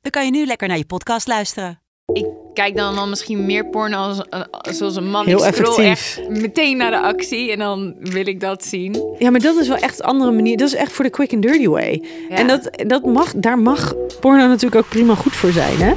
dan kan je nu lekker naar je podcast luisteren. Ik kijk dan, dan misschien meer porno als, eh, zoals een man. Heel ik scroll effectief. echt meteen naar de actie en dan wil ik dat zien. Ja, maar dat is wel echt een andere manier. Dat is echt voor de quick and dirty way. Ja. En dat, dat mag, daar mag porno natuurlijk ook prima goed voor zijn, hè?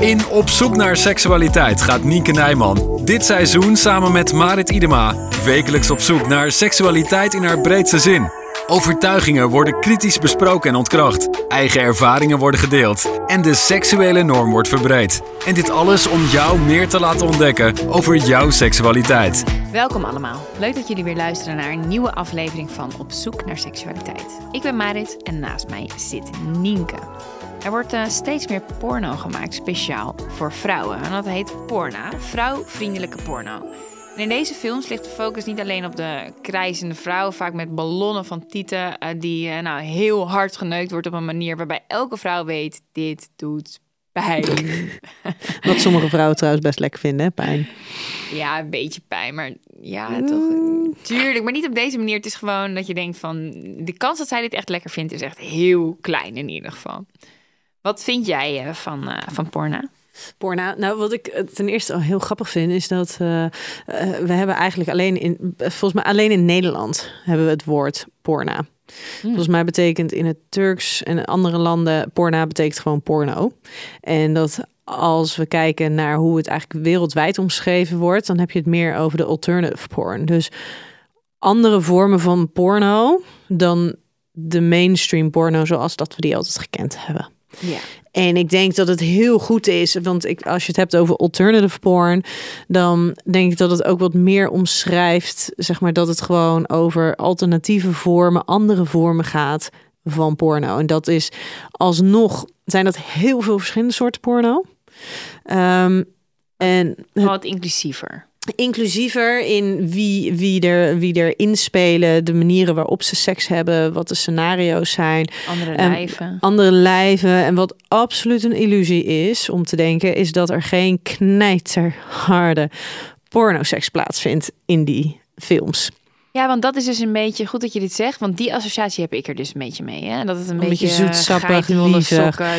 In Op zoek naar seksualiteit gaat Nienke Nijman dit seizoen samen met Marit Idema wekelijks op zoek naar seksualiteit in haar breedste zin. Overtuigingen worden kritisch besproken en ontkracht. Eigen ervaringen worden gedeeld. En de seksuele norm wordt verbreed. En dit alles om jou meer te laten ontdekken over jouw seksualiteit. Welkom allemaal. Leuk dat jullie weer luisteren naar een nieuwe aflevering van Op zoek naar seksualiteit. Ik ben Marit en naast mij zit Nienke. Er wordt eh, steeds meer porno gemaakt speciaal voor vrouwen. En dat heet porna, vrouwvriendelijke porno. En in deze films ligt de focus niet alleen op de krijzende vrouw, vaak met ballonnen van tieten, eh, die eh, nou, heel hard geneukt wordt op een manier waarbij elke vrouw weet, dit doet pijn. Wat sommige vrouwen trouwens best lekker vinden, hè? Pijn. Ja, een beetje pijn, maar ja, toch. Tuurlijk, maar niet op deze manier. Het is gewoon dat je denkt van... De kans dat zij dit echt lekker vindt is echt heel klein in ieder geval. Wat vind jij eh, van, van porna? Porna. Nou, wat ik eh, ten eerste al heel grappig vind, is dat eh, eh, we hebben eigenlijk alleen in, volgens mij alleen in Nederland hebben we het woord porna. Volgens mij betekent in het Turks en andere landen porna betekent gewoon porno. En dat als we kijken naar hoe het eigenlijk wereldwijd omschreven wordt, dan heb je het meer over de alternative porn. Dus andere vormen van porno dan de mainstream porno zoals dat we die altijd gekend hebben. Ja. En ik denk dat het heel goed is, want ik, als je het hebt over alternative porn, dan denk ik dat het ook wat meer omschrijft, zeg maar, dat het gewoon over alternatieve vormen, andere vormen gaat van porno. En dat is alsnog, zijn dat heel veel verschillende soorten porno. Ehm, en Wat inclusiever. Inclusiever in wie, wie, er, wie er inspelen, de manieren waarop ze seks hebben, wat de scenario's zijn. Andere En lijven. andere lijven. En wat absoluut een illusie is om te denken, is dat er geen knijterharde pornoseks plaatsvindt in die films. Ja, want dat is dus een beetje goed dat je dit zegt. Want die associatie heb ik er dus een beetje mee. Hè? Dat het een, Een beetje beetje, zoetsappig,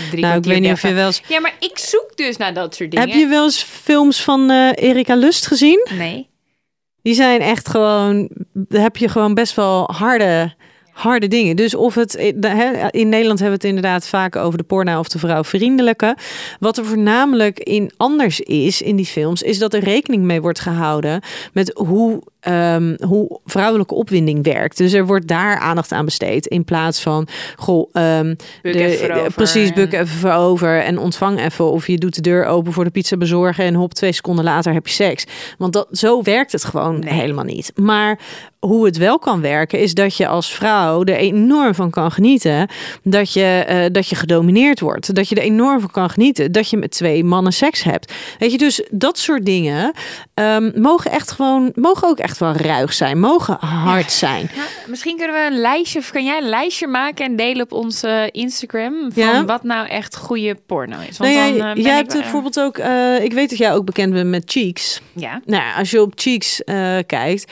drie nou, ik weet niet of je wel eens... Ja, maar ik zoek dus naar dat soort dingen. Heb je wel eens films van eh, Erika Lust gezien? Nee. Die zijn echt gewoon, heb je gewoon best wel harde, harde dingen. Dus of het, hè, in Nederland hebben we het inderdaad vaak over de porno of de vrouwvriendelijke. Wat er voornamelijk in anders is in die films, is dat er rekening mee wordt gehouden met hoe, ehm, hoe vrouwelijke opwinding werkt. Dus er wordt daar aandacht aan besteed in plaats van, goh, ehm, de- precies, buk en- even voorover en ontvang even. Of je doet de deur open voor de pizza bezorgen en hop, twee seconden later heb je seks. Want dat, zo werkt het gewoon Nee. helemaal niet. Maar hoe het wel kan werken, is dat je als vrouw er enorm van kan genieten. Dat je, eh, dat je gedomineerd wordt. Dat je er enorm van kan genieten. Dat je met twee mannen seks hebt. Weet je, dus dat soort dingen ehm, mogen echt gewoon, mogen ook echt wel ruig zijn. Mogen hard zijn. Nou, misschien kunnen we een lijstje, of kan jij een lijstje maken en delen op onze Instagram van Ja. wat nou echt goede porno is? Want Nou ja, dan, eh, jij hebt wel- bijvoorbeeld ook, eh, ik weet dat jij ook bekend bent met Cheeks. Ja. Nou, ja, als je op Cheeks eh, kijkt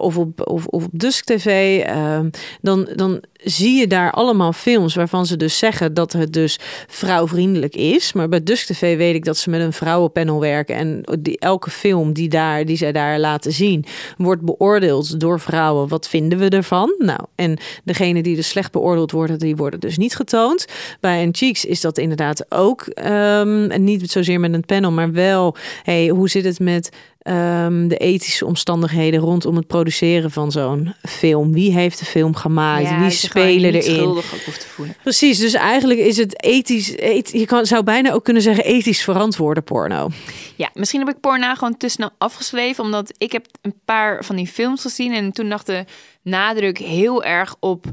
of, op, of, of op Dusk TV, eh, dan, dan zie je daar allemaal films waarvan ze dus zeggen dat het dus vrouwvriendelijk is. Maar bij Dusk TV weet ik dat ze met een vrouwenpanel werken. En die, elke film die, daar, die zij daar laten zien, wordt beoordeeld door vrouwen. Wat vinden we ervan? Nou, en degene die dus slecht beoordeeld worden, die worden dus niet getoond. Bij een Cheeks is dat inderdaad ook. ehm, en niet zozeer met een panel, maar wel, hey, hoe zit het met ehm, de ethische omstandigheden rondom het produceren van zo'n film? Wie heeft de film gemaakt? Ja, Wie spelen erin? schuldig hoeft te voelen. Precies, dus eigenlijk is het ethisch, eth- je kan, zou bijna ook kunnen zeggen ethisch verantwoorde porno. Ja, misschien heb ik porno gewoon te snel afgeschreven, omdat ik heb een paar van die films gezien en toen lag de nadruk heel erg op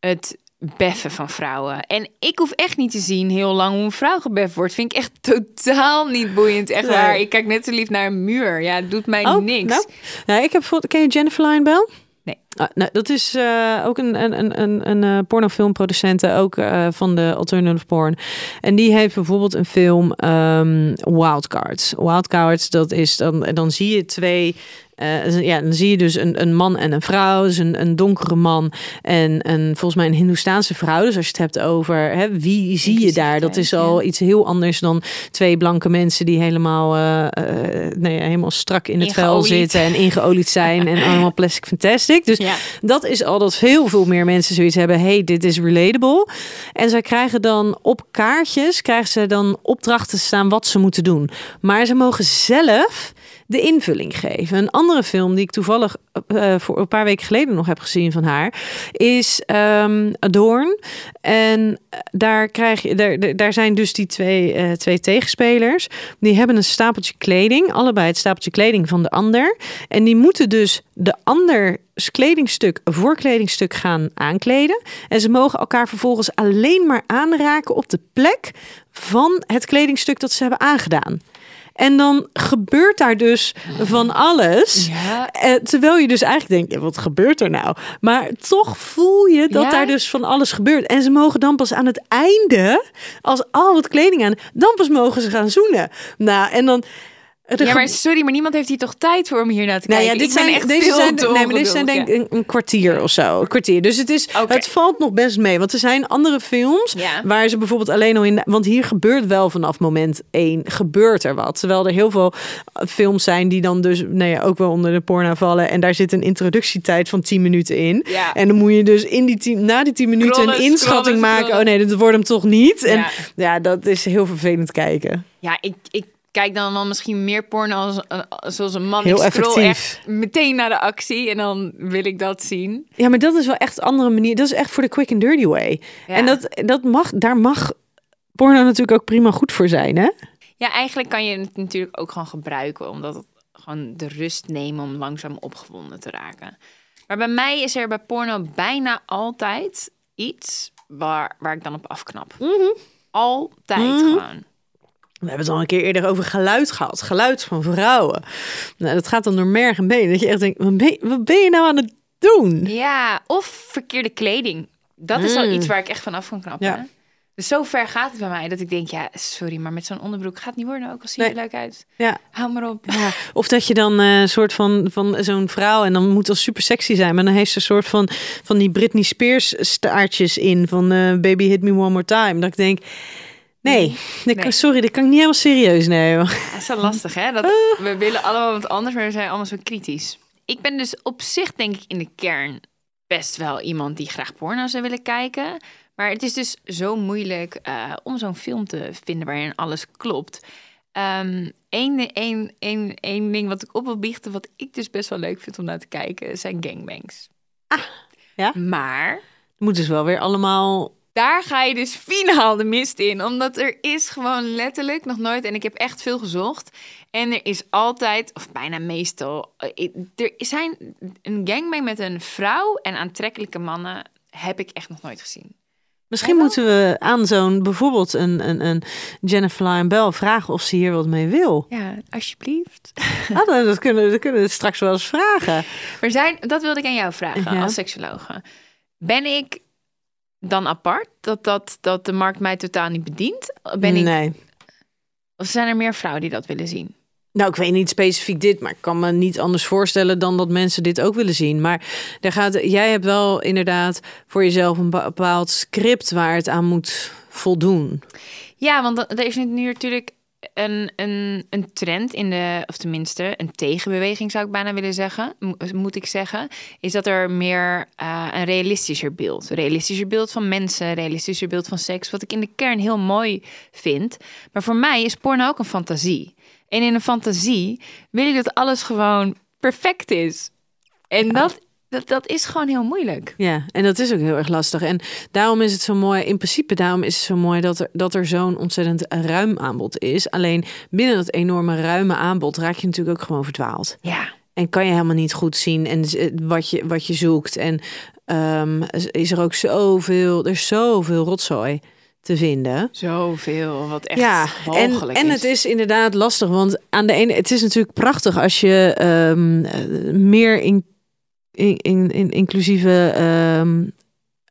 het beffen van vrouwen. En ik hoef echt niet te zien heel lang hoe een vrouw gebeff wordt. Vind ik echt totaal niet boeiend. Echt Nee. waar. Ik kijk net zo lief naar een muur. Ja, het doet mij Oh, niks. Nou, nou, ik heb bijvoorbeeld, ken je Jennifer Lyon Bell? Nee. Ah, nou, dat is eh, ook een, een, een, een, een eh, pornofilmproducent, ook eh, van de alternative porn. En die heeft bijvoorbeeld een film ehm Wildcards. Wildcards, dat is dan, dan zie je twee. ja, dan zie je dus een, een man en een vrouw. Dus een, een donkere man en een, volgens mij een Hindoestaanse vrouw. Dus als je het hebt over hè, wie zie je daar, dat is al ja. iets heel anders dan twee blanke mensen die helemaal, nee, helemaal strak in het vel Ingeolied. zitten en ingeolied zijn en allemaal plastic fantastic. Dus Ja. Dat is al dat heel veel meer mensen zoiets hebben. Hey, dit is relatable. En zij krijgen dan op kaartjes krijgen ze dan opdrachten staan wat ze moeten doen. Maar ze mogen zelf de invulling geven. Een andere film die ik toevallig eh, voor een paar weken geleden nog heb gezien van haar is ehm Adorn. En daar krijg je, daar, daar- zijn dus die twee, eh, twee tegenspelers. Die hebben een stapeltje kleding, allebei het stapeltje kleding van de ander. En die moeten dus de ander kledingstuk voor kledingstuk gaan aankleden. En ze mogen elkaar vervolgens alleen maar aanraken op de plek van het kledingstuk dat ze hebben aangedaan. En dan gebeurt daar dus van alles. Ja. Eh, terwijl je dus eigenlijk denkt, wat gebeurt er nou? Maar toch voel je dat Ja. daar dus van alles gebeurt. En ze mogen dan pas aan het einde, als al het kleding aan, dan pas mogen ze gaan zoenen. Nou, en dan... Ja, maar sorry, maar niemand heeft hier toch tijd voor om hier naar te nou kijken. ja, dit zijn, echt deze zijn, nee, maar deze zijn denk ik een, een kwartier of zo. Een kwartier. Dus het, is, het valt nog best mee. Want er zijn andere films Ja. waar ze bijvoorbeeld alleen al in... Want hier gebeurt wel vanaf moment één, gebeurt er wat. Terwijl er heel veel films zijn die dan dus nou ja, ook wel onder de porno vallen. En daar zit een introductietijd van 10 minuten in. Ja. En dan moet je dus in die tien, na die 10 minuten een inschatting maken. Oh nee, dat wordt hem toch niet. En Ja. ja, dat is heel vervelend kijken. Ja, ik, ik kijk dan wel misschien meer porno als, eh, zoals een man. Heel ik scroll echt meteen naar de actie en dan wil ik dat zien. Ja, maar dat is wel echt een andere manier. Dat is echt voor de quick and dirty way. Ja. En dat, dat mag, daar mag porno natuurlijk ook prima goed voor zijn, hè? Ja, eigenlijk kan je het natuurlijk ook gewoon gebruiken, omdat het gewoon de rust nemen om langzaam opgewonden te raken. Maar bij mij is er bij porno bijna altijd iets waar, waar ik dan op afknap. Altijd gewoon. We hebben het al een keer eerder over geluid gehad. Geluid van vrouwen. Nou, dat gaat dan door merg en been. Dat je echt denkt, wat ben je, wat ben je nou aan het doen? Ja, of verkeerde kleding. Dat is al iets waar ik echt van af kan knappen. Ja. Dus zo ver gaat het bij mij dat ik denk, ja, sorry, maar met zo'n onderbroek gaat het niet worden. Ook al zie je Nee. er leuk uit. Ja. Hou maar op. Ja, of dat je dan eh, een soort van, van zo'n vrouw en dan moet dat super sexy zijn, maar dan heeft ze een soort van, van die Britney Spears staartjes in van eh, Baby Hit Me One More Time. Dat ik denk, nee, Nee. sorry, dit kan ik niet helemaal serieus nemen. Dat is wel lastig, hè? Dat, we willen allemaal wat anders, maar we zijn allemaal zo kritisch. Ik ben dus op zich, denk ik, in de kern best wel iemand die graag porno zou willen kijken. Maar het is dus zo moeilijk eh, om zo'n film te vinden waarin alles klopt. Eén één, één, één, één ding wat ik op wil biechten, wat ik dus best wel leuk vind om naar te kijken, zijn gangbangs. Ah, ja? Maar Moet dus wel weer allemaal daar ga je dus finaal de mist in. Omdat er is gewoon letterlijk nog nooit... En ik heb echt veel gezocht. En er is altijd, of bijna meestal... eh, Er zijn een gangbang met een vrouw en aantrekkelijke mannen... heb ik echt nog nooit gezien. Misschien moeten we aan zo'n bijvoorbeeld een, een, een Jennifer Lyon Bell vragen of ze hier wat mee wil. Ja, alsjeblieft. Ah, dat, dat kunnen, dat kunnen we straks wel eens vragen. Maar zijn, dat wilde ik aan jou vragen Ja. als seksologe. Ben ik dan apart? Dat, dat, dat de markt mij totaal niet bedient? Ben ik, Nee. Of zijn er meer vrouwen die dat willen zien? Nou, ik weet niet specifiek dit, maar ik kan me niet anders voorstellen dan dat mensen dit ook willen zien. Maar er gaat, jij hebt wel inderdaad voor jezelf een bepaald script waar het aan moet voldoen. Ja, want er is nu natuurlijk een, een, een trend in de, of tenminste een tegenbeweging zou ik bijna willen zeggen, mo- moet ik zeggen, is dat er meer eh, een realistischer beeld, een realistischer beeld van mensen, een realistischer beeld van seks, wat ik in de kern heel mooi vind. Maar voor mij is porno ook een fantasie. En in een fantasie wil ik dat alles gewoon perfect is. En dat, dat, dat is gewoon heel moeilijk. Ja, en dat is ook heel erg lastig. En daarom is het zo mooi, in principe daarom is het zo mooi dat er, dat er zo'n ontzettend ruim aanbod is. Alleen binnen dat enorme ruime aanbod raak je natuurlijk ook gewoon verdwaald. Ja. En kan je helemaal niet goed zien en z- wat je, wat je zoekt. En ehm, is er ook zoveel, er is zoveel rotzooi te vinden. Zoveel, wat echt ja, en, walgelijk en is. het is inderdaad lastig, want aan de ene, het is natuurlijk prachtig als je ehm, eh, meer in, in, in, in inclusieve ehm,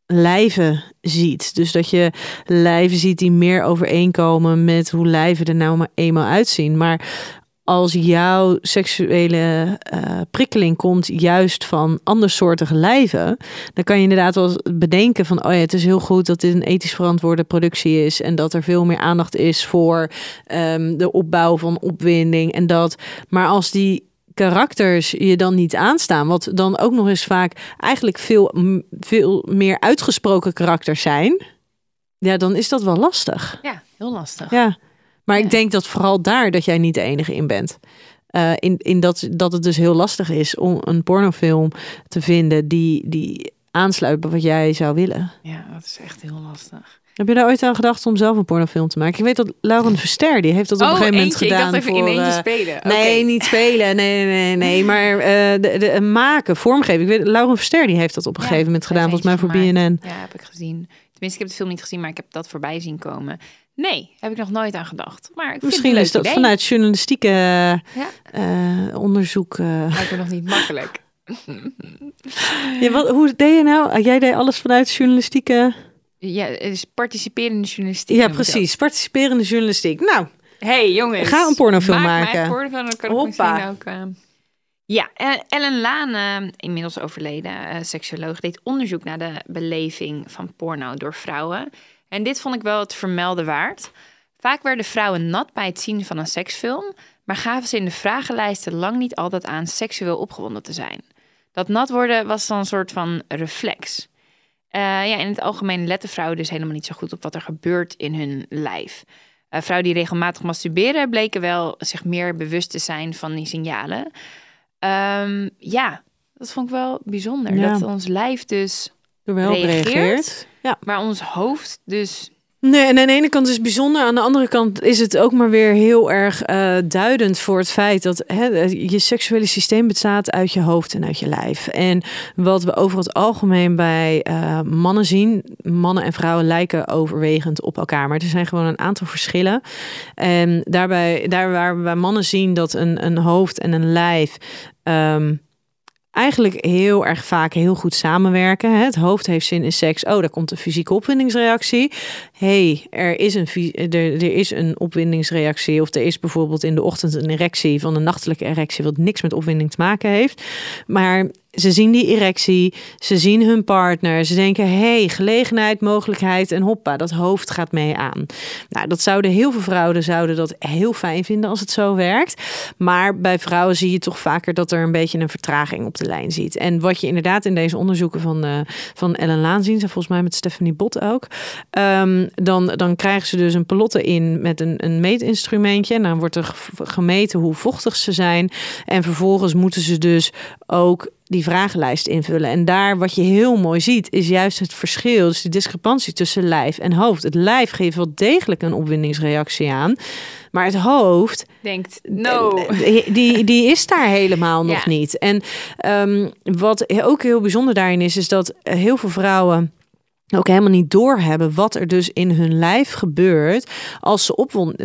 lijven ziet. Dus dat je lijven ziet die meer overeenkomen met hoe lijven er nou maar eenmaal uitzien. Maar als jouw seksuele eh, prikkeling komt juist van andersoortige lijven, dan kan je inderdaad wel bedenken van, oh ja, het is heel goed dat dit een ethisch verantwoorde productie is en dat er veel meer aandacht is voor ehm, de opbouw van opwinding en dat. Maar als die karakters je dan niet aanstaan, wat dan ook nog eens vaak eigenlijk veel, veel meer uitgesproken karakters zijn, ja, dan is dat wel lastig. Ja, heel lastig. Ja, maar Ja. ik denk dat vooral daar dat jij niet de enige in bent. Eh, in in dat, dat het dus heel lastig is om een pornofilm te vinden die, die aansluit bij wat jij zou willen. Ja, dat is echt heel lastig. Heb je daar ooit aan gedacht om zelf een pornofilm te maken? Ik weet dat Lauren Verster, die heeft dat op een gegeven moment Oh, eentje. gedaan. Ik dacht even voor, in eentje eh, spelen. Nee, niet spelen. Nee, nee, nee. Maar eh, de, de, maken, vormgeven. Ik weet, Lauren Verster, die heeft dat op een Ja, gegeven moment gedaan. Volgens mij voor gemaakt. BNN. Ja, heb ik gezien. Tenminste, ik heb de film niet gezien, maar ik heb dat voorbij zien komen. Nee, heb ik nog nooit aan gedacht. Maar ik vind Misschien het een is dat idee. vanuit journalistieke Ja, eh, onderzoek. eh, lijkt me nog niet makkelijk. Ja, wat, hoe deed je nou? Ah, Jij deed alles vanuit journalistieke. Ja, is participerende journalistiek. Ja, ik precies. Participerende journalistiek. Nou, hey, jongens. Ga een pornofilm maak maken. een pornofilm, dan kan ik Hoppa. misschien ook... eh, Ja, eh, Ellen Laan, eh, inmiddels overleden seksuoloog, deed onderzoek naar de beleving van porno door vrouwen. En dit vond ik wel het vermelden waard. Vaak werden vrouwen nat bij het zien van een seksfilm, maar gaven ze in de vragenlijsten lang niet altijd aan seksueel opgewonden te zijn. Dat nat worden was dan een soort van reflex. Eh, ja, in het algemeen letten vrouwen dus helemaal niet zo goed op wat er gebeurt in hun lijf. Eh, vrouwen die regelmatig masturberen bleken wel zich meer bewust te zijn van die signalen. Ehm, ja, dat vond ik wel bijzonder. Ja. Dat ons lijf dus, wel Reageert? reageert. Ja. maar ons hoofd dus. Nee, en aan de ene kant is het bijzonder. Aan de andere kant is het ook maar weer heel erg eh, duidend voor het feit dat hè, je seksuele systeem bestaat uit je hoofd en uit je lijf. En wat we over het algemeen bij eh, mannen zien, mannen en vrouwen lijken overwegend op elkaar. Maar er zijn gewoon een aantal verschillen. En daarbij, daar waar we bij mannen zien dat een, een hoofd en een lijf. ehm, eigenlijk heel erg vaak heel goed samenwerken. Het hoofd heeft zin in seks. Oh, daar komt een fysieke opwindingsreactie. hey, er is, een, er, er is een opwindingsreactie. Of er is bijvoorbeeld in de ochtend een erectie van een nachtelijke erectie, wat niks met opwinding te maken heeft. Maar ze zien die erectie, ze zien hun partner, ze denken: hey, gelegenheid, mogelijkheid en hoppa, dat hoofd gaat mee aan. Nou, dat zouden heel veel vrouwen zouden dat heel fijn vinden als het zo werkt. Maar bij vrouwen zie je toch vaker dat er een beetje een vertraging op de lijn ziet. En wat je inderdaad in deze onderzoeken van, eh, van Ellen Laan zien, en volgens mij met Stephanie Bot ook, ehm, dan, dan krijgen ze dus een pelotte in met een, een meetinstrumentje. En dan wordt er ge- gemeten hoe vochtig ze zijn. En vervolgens moeten ze dus ook die vragenlijst invullen. En daar wat je heel mooi ziet, is juist het verschil, dus de discrepantie tussen lijf en hoofd. Het lijf geeft wel degelijk een opwindingsreactie aan, maar het hoofd Denkt, no. die, die, is daar helemaal nog Ja. niet. En ehm, wat ook heel bijzonder daarin is, is dat heel veel vrouwen ook helemaal niet doorhebben wat er dus in hun lijf gebeurt als ze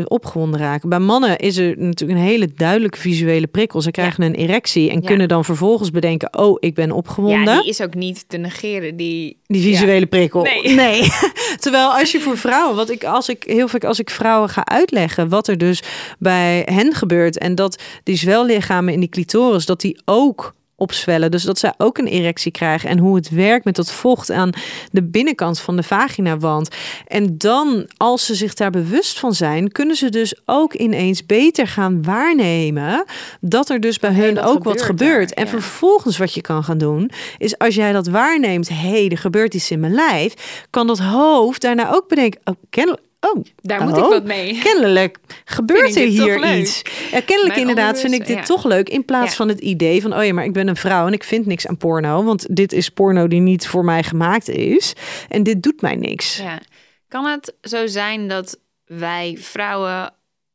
opgewonden raken. Bij mannen is er natuurlijk een hele duidelijke visuele prikkel. Ze krijgen een erectie en Ja. kunnen dan vervolgens bedenken: oh, ik ben opgewonden. Ja, die is ook niet te negeren. Die, Die visuele prikkel. Nee. Terwijl als je voor vrouwen, wat ik als ik heel vaak als ik vrouwen ga uitleggen wat er dus bij hen gebeurt en dat die zwellichamen in die clitoris dat die ook opzwellen. Dus dat zij ook een erectie krijgen en hoe het werkt met dat vocht aan de binnenkant van de vaginawand. En dan, als ze zich daar bewust van zijn, kunnen ze dus ook ineens beter gaan waarnemen dat er dus bij hey, hun ook wat gebeurt gebeurt. daar? En Ja. vervolgens wat je kan gaan doen, is als jij dat waarneemt, hé, hey, er gebeurt iets in mijn lijf, kan dat hoofd daarna ook bedenken, oh, kennelijk, oh, daar moet oh, ik wat mee. Kennelijk gebeurt er hier iets. Ja, kennelijk Mijn inderdaad vind ik dit ja. toch leuk. In plaats Ja. van het idee van, oh ja, maar ik ben een vrouw en ik vind niks aan porno. Want dit is porno die niet voor mij gemaakt is. En dit doet mij niks. Ja. Kan het zo zijn dat wij vrouwen,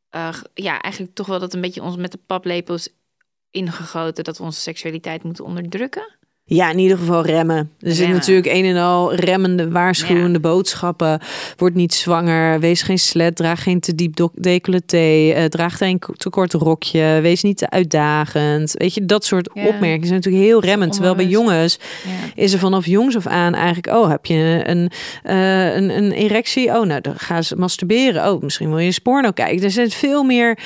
eh, ja, eigenlijk toch wel dat een beetje ons met de paplepels ingegoten dat we onze seksualiteit moeten onderdrukken? Ja, in ieder geval remmen. Er zit Remmen. natuurlijk een en al remmende, waarschuwende boodschappen. Word niet zwanger, wees geen slet, draag geen te diep decolleté, eh, draag geen te kort rokje, wees niet te uitdagend. Weet je, dat soort Ja. opmerkingen zijn natuurlijk heel remmend. Terwijl bij jongens Ja. is er vanaf jongs af aan eigenlijk, oh, heb je een, eh, een, een erectie? Oh, nou, dan gaan ze masturberen. Oh, misschien wil je eens porno kijken. Er zijn veel meer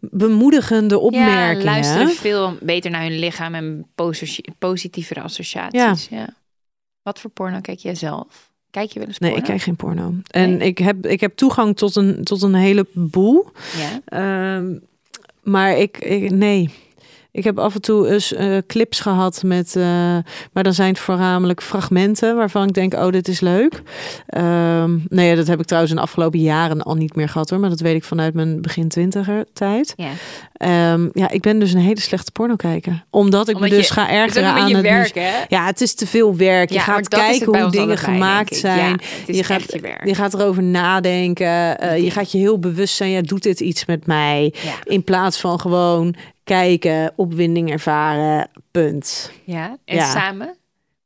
bemoedigende opmerkingen. Ja, luisteren veel beter naar hun lichaam en posi- positievere associaties. Ja. Wat voor porno kijk jij zelf? Kijk je wel eens Nee, porno? ik kijk geen porno. En Nee? ik, heb, ik heb toegang tot een, tot een heleboel. Ja. Ehm, maar ik, ik, nee. Ik heb af en toe eens eh, clips gehad met, eh, maar dan zijn het voornamelijk fragmenten waarvan ik denk, oh, dit is leuk. Ehm, nee, dat heb ik trouwens in de afgelopen jaren al niet meer gehad hoor, maar dat weet ik vanuit mijn begin twintiger tijd. Ja. Ehm, ja, ik ben dus een hele slechte porno kijker, omdat ik Omdat me dus je- ga ergeren aan het werk, hè? Ja, het is te veel werk. Je Ja, maar gaat kijken hoe dingen gemaakt zijn. Ja, het is je gaat, je werk. je gaat erover nadenken. eh, je gaat je heel bewust zijn. Ja, doet dit iets met mij? Ja. In plaats van gewoon kijken, opwinding ervaren. Punt. Ja. En Ja. samen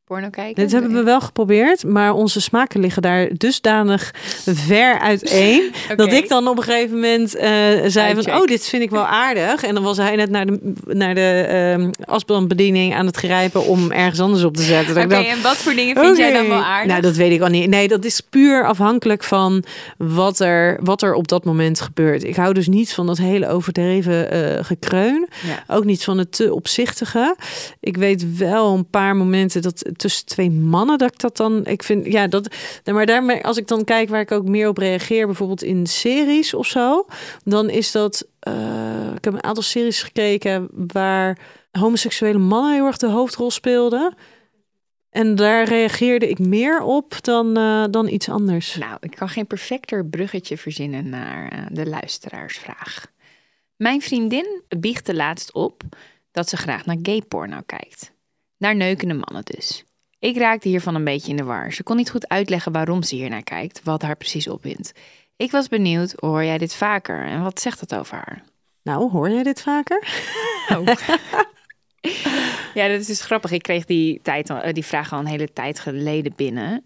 porno kijken? Dit hebben we wel geprobeerd, maar onze smaken liggen daar dusdanig ver uiteen. Dat Oké. ik dan op een gegeven moment eh, zei van, oh, dit vind ik wel aardig. En dan was hij net naar de, naar de ehm asbandbediening aan het grijpen om ergens anders op te zetten. Dat Oké, en wat voor dingen vind jij dan wel aardig? Nou, dat weet ik al niet. Nee, dat is puur afhankelijk van wat er, wat er op dat moment gebeurt. Ik hou dus niet van dat hele overdreven eh gekreun. Ja. Ook niet van het te opzichtige. Ik weet wel een paar momenten dat tussen twee mannen dat ik dat dan. Ik vind ja dat. Maar daarmee, als ik dan kijk waar ik ook meer op reageer, bijvoorbeeld in series of zo, dan is dat. eh, ik heb een aantal series gekeken waar homoseksuele mannen heel erg de hoofdrol speelden. En daar reageerde ik meer op dan, eh, dan iets anders. Nou, ik kan geen perfecter bruggetje verzinnen naar eh, de luisteraarsvraag. Mijn vriendin biechtte laatst op dat ze graag naar gay porno kijkt. Naar neukende mannen dus. Ik raakte hiervan een beetje in de war. Ze kon niet goed uitleggen waarom ze hier naar kijkt, wat haar precies opwindt. Ik was benieuwd, hoor jij dit vaker en wat zegt dat over haar? Nou, hoor jij dit vaker? Oh. ja, dat is dus grappig. Ik kreeg die, tijd, eh, die vraag al een hele tijd geleden binnen.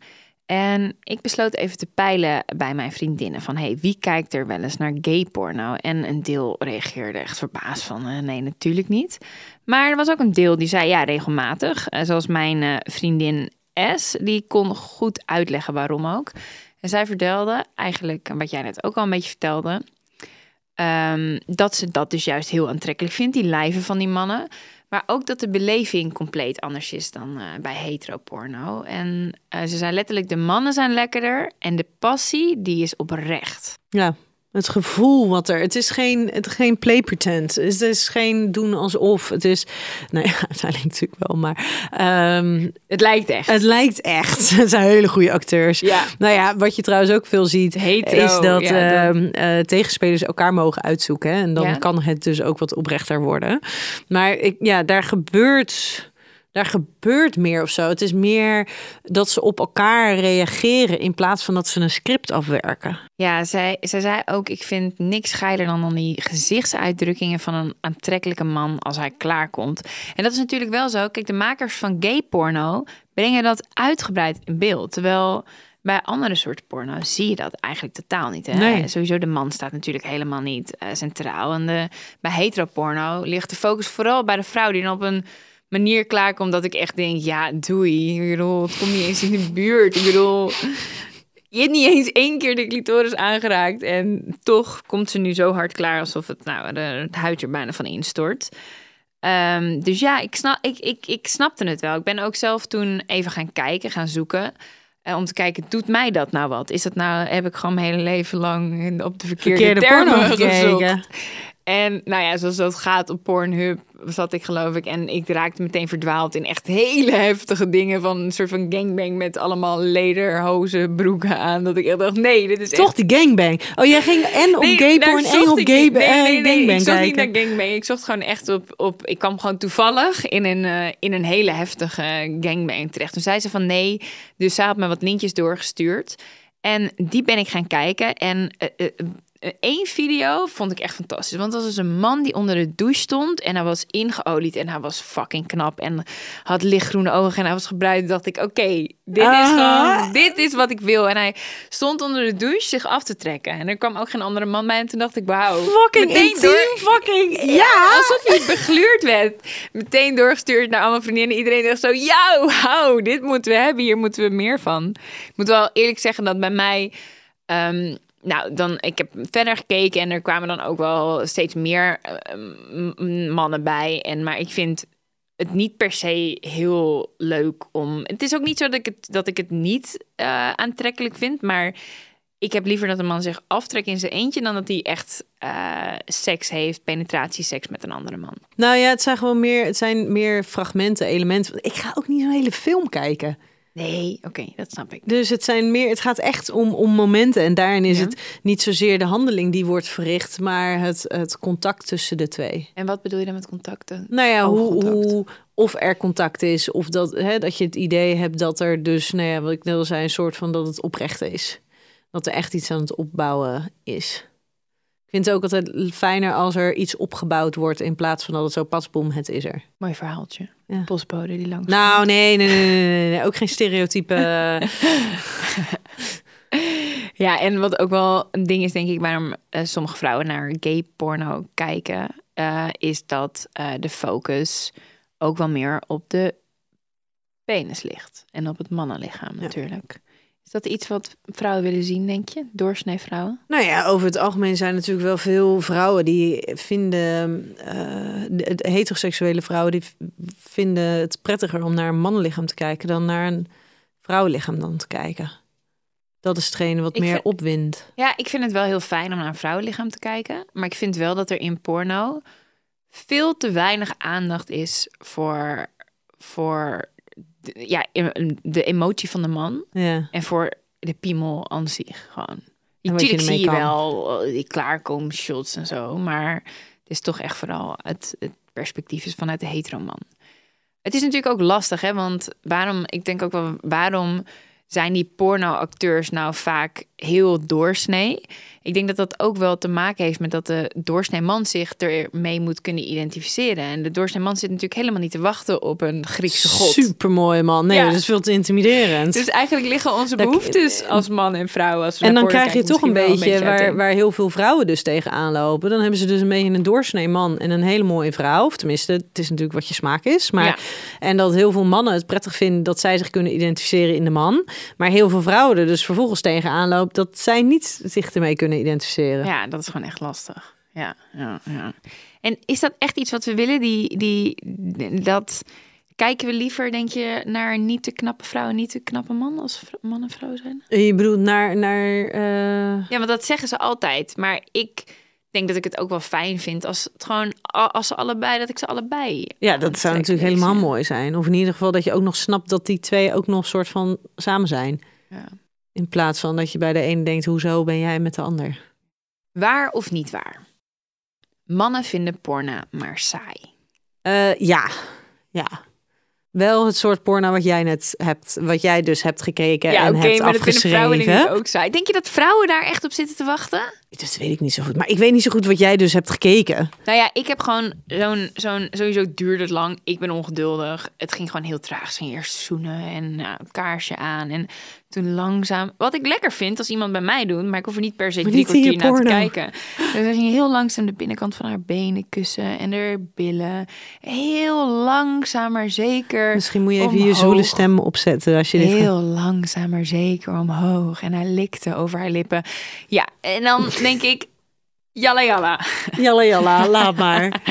En ik besloot even te peilen bij mijn vriendinnen van... hey, wie kijkt er wel eens naar gay porno? En een deel reageerde echt verbaasd van... eh, nee, natuurlijk niet. Maar er was ook een deel die zei ja, regelmatig. Eh, zoals mijn eh, vriendin S, die kon goed uitleggen waarom ook. En zij vertelde eigenlijk, wat jij net ook al een beetje vertelde... Ehm, dat ze dat dus juist heel aantrekkelijk vindt, die lijven van die mannen. Maar ook dat de beleving compleet anders is dan eh, bij heteroporno. En eh, ze zei letterlijk, de mannen zijn lekkerder en de passie, die is oprecht. Ja, het gevoel wat er. Het is geen, het is geen play pretend. Het is geen doen alsof. Het is. Nou ja, uiteindelijk natuurlijk wel, maar. ehm, Het lijkt echt. het lijkt echt. Het zijn hele goede acteurs. Ja. Nou ja, wat je trouwens ook veel ziet, Hetero, is dat ja, ehm, eh, tegenspelers elkaar mogen uitzoeken. hè. En dan Ja. kan het dus ook wat oprechter worden. Maar ik, ja, daar gebeurt. Daar gebeurt meer of zo. Het is meer dat ze op elkaar reageren in plaats van dat ze een script afwerken. Ja, zij, zij zei ook, ik vind niks geiler dan, dan die gezichtsuitdrukkingen van een aantrekkelijke man als hij klaarkomt. En dat is natuurlijk wel zo. Kijk, de makers van gay porno brengen dat uitgebreid in beeld. Terwijl bij andere soorten porno zie je dat eigenlijk totaal niet. Hè? Nee. Sowieso de man staat natuurlijk helemaal niet eh, centraal. En de, bij heteroporno ligt de focus vooral bij de vrouw die dan op een manier klaarkomt dat ik echt denk, ja, doei. Ik bedoel, het komt niet eens in de buurt. Ik bedoel, je hebt niet eens één keer de clitoris aangeraakt. En toch komt ze nu zo hard klaar alsof het, nou, de, het huid er bijna van instort. Ehm, dus ja, ik, snap, ik, ik, ik snapte het wel. Ik ben ook zelf toen even gaan kijken, gaan zoeken. eh, om te kijken, doet mij dat nou wat? Is dat nou, heb ik gewoon mijn hele leven lang op de verkeerde, Verkeerde termen porno gezocht? gekeken. En nou ja, zoals dat gaat op Pornhub zat ik geloof ik. En ik raakte meteen verdwaald in echt hele heftige dingen. Van een soort van gangbang met allemaal lederhozen, broeken aan. Dat ik echt dacht, nee, dit is Toch echt... die gangbang. Oh, jij ging en op Nee, gay porn en op gay nee, nee, nee, gangbang Ik zocht niet naar gangbang. Ik zocht gewoon echt op... op ik kwam gewoon toevallig in een, eh, in een hele heftige gangbang terecht. Toen zei ze van nee. Dus zij had me wat linkjes doorgestuurd. En die ben ik gaan kijken. En eh, eh, één video vond ik echt fantastisch. Want dat was dus een man die onder de douche stond en hij was ingeolied en hij was fucking knap en had lichtgroene ogen en hij was gebruikt. Dacht ik, oké, dit is gewoon, dit is wat ik wil. En hij stond onder de douche zich af te trekken en er kwam ook geen andere man bij en toen dacht ik, wauw. Fucking meteen intiem, fucking, ja. Alsof je begluurd werd. Meteen doorgestuurd naar allemaal vriendinnen. Iedereen dacht zo, ja, wauw, dit moeten we hebben. Hier moeten we meer van. Ik moet wel eerlijk zeggen dat bij mij... ehm, nou, dan, ik heb verder gekeken en er kwamen dan ook wel steeds meer eh, m- mannen bij. En, maar ik vind het niet per se heel leuk om... Het is ook niet zo dat ik het, dat ik het niet eh, aantrekkelijk vind, maar ik heb liever dat een man zich aftrekt in zijn eentje... dan dat hij echt eh, seks heeft, penetratieseks met een andere man. Nou ja, het zijn gewoon meer, het zijn meer fragmenten, elementen. Ik ga ook niet zo'n hele film kijken. Nee, oké, dat snap ik. Dus het zijn meer, het gaat echt om, om momenten. En daarin is Ja. het niet zozeer de handeling die wordt verricht, maar het, het contact tussen de twee. En wat bedoel je dan met contacten? Nou ja, hoe, Oogcontact. hoe, of er contact is, of dat, hè, dat je het idee hebt dat er dus, nou ja, wat ik net al zei, een soort van dat het oprecht is. Dat er echt iets aan het opbouwen is. Ik vind het ook altijd fijner als er iets opgebouwd wordt in plaats van dat het zo pasboom, het is er. Mooi verhaaltje. Ja. Postbode die langs. Nou, nee, nee, nee, nee, nee, ook geen stereotype. Ja, en wat ook wel een ding is, denk ik, waarom eh, sommige vrouwen naar gay porno kijken, eh, is dat eh, de focus ook wel meer op de penis ligt. En op het mannenlichaam natuurlijk. Is dat iets wat vrouwen willen zien, denk je? Doorsnee vrouwen? Nou ja, over het algemeen zijn natuurlijk wel veel vrouwen die vinden, de, de heteroseksuele vrouwen die vinden het prettiger om naar een mannenlichaam te kijken dan naar een vrouwenlichaam dan te kijken. Dat is hetgene wat Ik meer vind- opwindt. Ja, ik vind het wel heel fijn om naar een vrouwenlichaam te kijken. Maar ik vind wel dat er in porno veel te weinig aandacht is voor, voor de, ja, de emotie van de man. Ja. En voor de piemel aan zich gewoon. Natuurlijk zie je kan. wel eh, die klaarkomshots en zo. Maar het is toch echt vooral het, het perspectief is vanuit de heteroman. Het is natuurlijk ook lastig, hè? Want waarom, ik denk ook wel, waarom zijn die pornoacteurs nou vaak heel doorsnee? Ik denk dat dat ook wel te maken heeft met dat de doorsnee man zich ermee moet kunnen identificeren. En de doorsnee man zit natuurlijk helemaal niet te wachten op een Griekse god. Super mooi man. Nee, Ja. dat is veel te intimiderend. Dus eigenlijk liggen onze Dat- behoeftes als man en vrouw. Als we en dan krijg je toch een beetje, waar, waar heel veel vrouwen dus tegenaan lopen. Dan hebben ze dus een beetje een doorsnee man en een hele mooie vrouw. Of tenminste, het is natuurlijk wat je smaak is. Maar, Ja. En dat heel veel mannen het prettig vinden dat zij zich kunnen identificeren in de man. Maar heel veel vrouwen er dus vervolgens tegenaan lopen dat zij niet zich ermee kunnen identificeren. Ja, dat is gewoon echt lastig. Ja, ja, ja. En is dat echt iets wat we willen? Die, die, dat kijken we liever, denk je, naar niet te knappe vrouw en niet te knappe man als man en vrouw zijn? Je bedoelt naar... naar eh, Ja, want dat zeggen ze altijd. Maar ik denk dat ik het ook wel fijn vind als het gewoon als ze allebei, dat ik ze allebei. Ja, dat zou natuurlijk helemaal mooi zijn. Of in ieder geval dat je ook nog snapt dat die twee ook nog soort van samen zijn. Ja. In plaats van dat je bij de ene denkt, hoezo ben jij met de ander? Waar of niet waar? Mannen vinden porno maar saai. Eh, ja, ja. Wel het soort porno wat jij net hebt, wat jij dus hebt gekeken en hebt maar dat vinden vrouwen afgeschreven. ook saai. Denk je dat vrouwen daar echt op zitten te wachten? Dat weet ik niet zo goed. Maar ik weet niet zo goed wat jij dus hebt gekeken. Nou ja, ik heb gewoon zo'n, zo'n, sowieso duurde het lang. Ik ben ongeduldig. Het ging gewoon heel traag. Ze eerst zoenen en nou, een kaarsje aan. En toen langzaam, wat ik lekker vind als iemand bij mij doet, maar ik hoef er niet per se drie kwartier naar te kijken. Dus dan ging je heel langzaam de binnenkant van haar benen kussen en haar billen. Heel langzaam maar zeker. Misschien moet je even je zoele stem opzetten als je dit gaat- Heel langzaam maar zeker omhoog. En hij likte over haar lippen. Ja, en dan denk ik, jalla jalla. Jalla jalla, laat maar.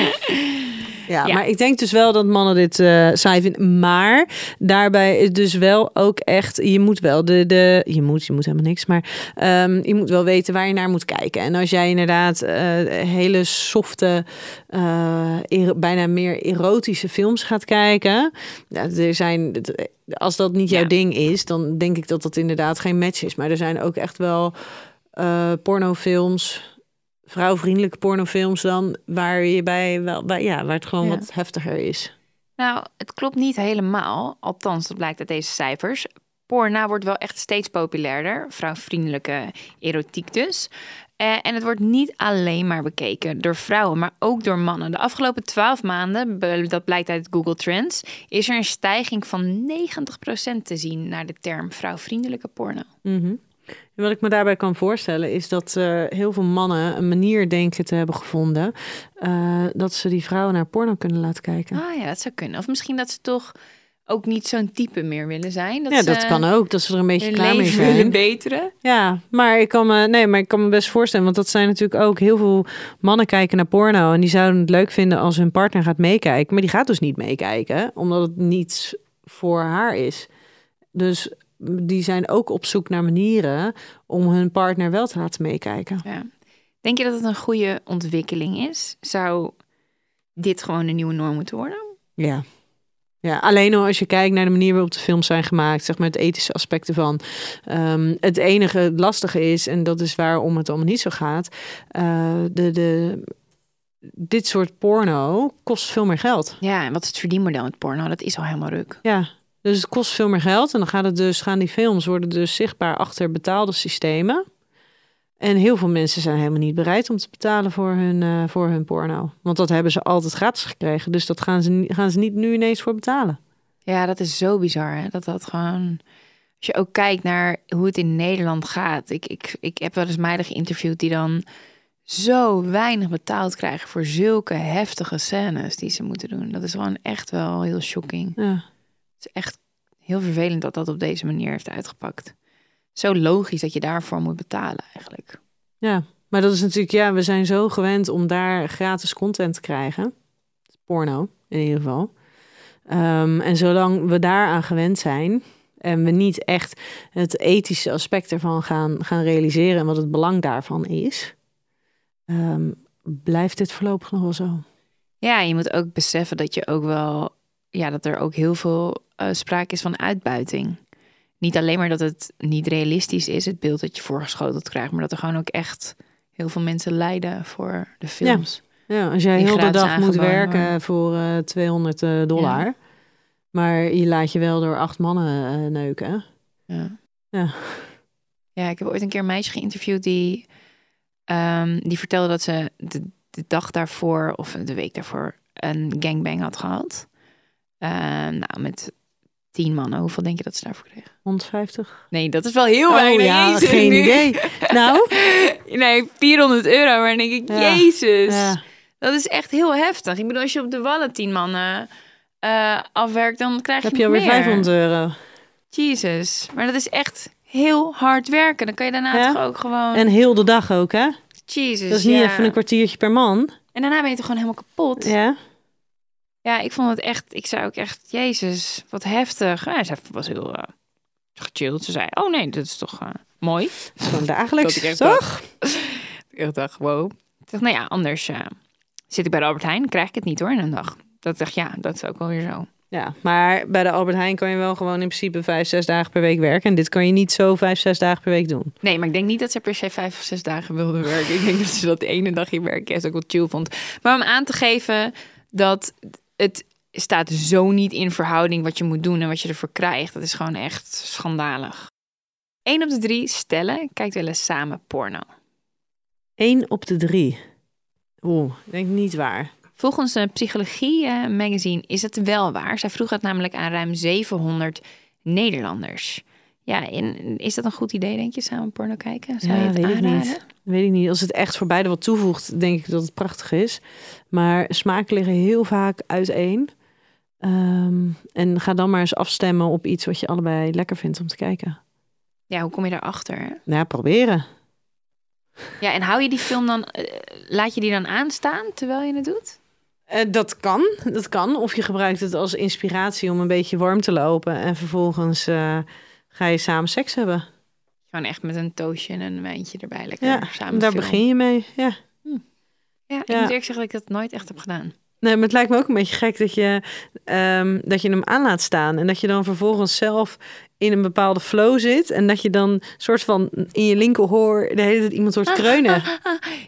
Ja, Ja. maar ik denk dus wel dat mannen dit eh saai vinden. Maar daarbij is dus wel ook echt... Je moet wel de... de je, moet, je moet helemaal niks, maar ehm, je moet wel weten waar je naar moet kijken. En als jij inderdaad eh, hele softe, eh, bijna meer erotische films gaat kijken... Ja, er zijn... Als dat niet jouw Ja. ding is, dan denk ik dat dat inderdaad geen match is. Maar er zijn ook echt wel pornofilms vrouwvriendelijke pornofilms dan waar je bij wel bij, ja waar het gewoon Ja. wat heftiger is. Nou, het klopt niet helemaal. Althans, dat blijkt uit deze cijfers. Porna wordt wel echt steeds populairder. Vrouwvriendelijke erotiek dus. Eh, en het wordt niet alleen maar bekeken door vrouwen, maar ook door mannen. De afgelopen twaalf maanden, dat blijkt uit Google Trends, is er een stijging van 90% te zien naar de term vrouwvriendelijke porno. Mhm. En wat ik me daarbij kan voorstellen is dat eh, heel veel mannen een manier denken te hebben gevonden eh, dat ze die vrouwen naar porno kunnen laten kijken. Ah ja, dat zou kunnen. Of misschien dat ze toch ook niet zo'n type meer willen zijn. Dat ja, dat kan ook, dat ze er een beetje klaar mee leven willen zijn. beteren. Ja, maar ik kan me, nee, maar ik kan me best voorstellen, want dat zijn natuurlijk ook heel veel mannen kijken naar porno en die zouden het leuk vinden als hun partner gaat meekijken, maar die gaat dus niet meekijken, omdat het niets voor haar is. Dus die zijn ook op zoek naar manieren om hun partner wel te laten meekijken. Ja. Denk je dat het een goede ontwikkeling is? Zou dit gewoon een nieuwe norm moeten worden? Ja. Ja, alleen al als je kijkt naar de manier waarop de films zijn gemaakt, zeg maar het ethische aspect ervan. Ehm, het enige lastige is, en dat is waarom het allemaal niet zo gaat, eh, de, de, dit soort porno kost veel meer geld. Ja, en wat is het verdienmodel met porno? Dat is al helemaal ruk. Ja, dus het kost veel meer geld en dan gaat het dus, gaan die films worden dus zichtbaar achter betaalde systemen. En heel veel mensen zijn helemaal niet bereid om te betalen voor hun, eh, voor hun porno. Want dat hebben ze altijd gratis gekregen. Dus dat gaan ze, gaan ze niet nu ineens voor betalen. Ja, dat is zo bizar. Hè? Dat dat gewoon. Als je ook kijkt naar hoe het in Nederland gaat. Ik, ik, ik heb wel eens meiden geïnterviewd die dan zo weinig betaald krijgen voor zulke heftige scènes die ze moeten doen. Dat is gewoon echt wel heel shocking. Ja. Het is echt heel vervelend dat dat op deze manier heeft uitgepakt. Zo logisch dat je daarvoor moet betalen eigenlijk. Ja, maar dat is natuurlijk, ja, we zijn zo gewend om daar gratis content te krijgen. Porno, in ieder geval. Ehm, en zolang we daaraan gewend zijn en we niet echt het ethische aspect ervan gaan, gaan realiseren en wat het belang daarvan is, ehm, blijft dit voorlopig nog wel zo. Ja, je moet ook beseffen dat je ook wel, ja, dat er ook heel veel eh, sprake is van uitbuiting. Niet alleen maar dat het niet realistisch is, het beeld dat je voorgeschoteld krijgt, maar dat er gewoon ook echt heel veel mensen lijden voor de films. Ja, als jij heel de dag moet werken worden. voor eh 200 eh, dollar, maar je laat je wel door acht mannen neuken. Ja. Ja. Ja, ik heb ooit een keer een meisje geïnterviewd die, ehm, die vertelde dat ze de, de dag daarvoor of de week daarvoor een gangbang had gehad. Ehm, nou, met tien mannen. Hoeveel denk je dat ze daarvoor kregen? 150? Nee, dat is wel heel Oh weinig. ja, Jezus, geen nu- idee. Nou? Nee, 400 euro. Maar dan denk ik, Ja. jezus. Ja. Dat is echt heel heftig. Ik bedoel, als je op de wallen tien mannen eh, afwerkt, dan krijg je Heb je alweer meer. 500 euro. Jezus. Maar dat is echt heel hard werken. Dan kan je daarna Ja. toch ook gewoon... En heel de dag ook, hè? Jezus, Dat is niet ja. even een kwartiertje per man. En daarna ben je toch gewoon helemaal kapot. Ja. Ja. ik vond het echt... Ik zei ook echt, jezus, wat heftig. Ja, ze was heel uh, gechilled. Ze zei, oh nee, dat is toch eh, mooi. Is gewoon dagelijks, Dat ik echt toch? Ik echt dacht, wow. Ik dacht, nou ja, anders eh, zit ik bij de Albert Heijn, krijg ik het niet hoor in een dag. Dat ik dacht, ja, dat is ook wel weer zo. Ja, maar bij de Albert Heijn kan je wel gewoon in principe vijf, zes dagen per week werken. En dit kan je niet zo vijf, zes dagen per week doen. Nee, maar ik denk niet dat ze per se vijf of zes dagen wilde werken. Ik denk dat ze dat ene dagje werken juist ook wel chill vond. Maar om aan te geven dat het staat zo niet in verhouding wat je moet doen en wat je ervoor krijgt. Dat is gewoon echt schandalig. Eén op de drie stellen kijkt wel eens samen porno. Eén op de drie. Oeh, ik denk niet waar. Volgens een psychologie eh, magazine is het wel waar. Zij vroeg het namelijk aan ruim 700 Nederlanders. Ja, en is dat een goed idee, denk je, samen porno kijken? Zou Ja, je het weet ik aanraden? niet. Weet ik niet. Als het echt voor beide wat toevoegt, denk ik dat het prachtig is. Maar smaken liggen heel vaak uiteen. Ehm, en ga dan maar eens afstemmen op iets wat je allebei lekker vindt om te kijken. Ja, hoe kom je daarachter? Nou, ja, proberen. Ja, en hou je die film dan, eh, laat je die dan aanstaan terwijl je het doet? Eh, dat kan, dat kan. Of je gebruikt het als inspiratie om een beetje warm te lopen. En vervolgens eh, ga je samen seks hebben. Gewoon echt met een toastje en een wijntje erbij lekker Ja, samen daar filmen. begin je mee. Ja. Ja, ik Ja. moet eerlijk zeggen dat ik dat nooit echt heb gedaan. Nee, maar het lijkt me ook een beetje gek dat je, ehm, dat je hem aan laat staan. En dat je dan vervolgens zelf in een bepaalde flow zit. En dat je dan soort van in je linkerhoor de hele tijd iemand hoort kreunen.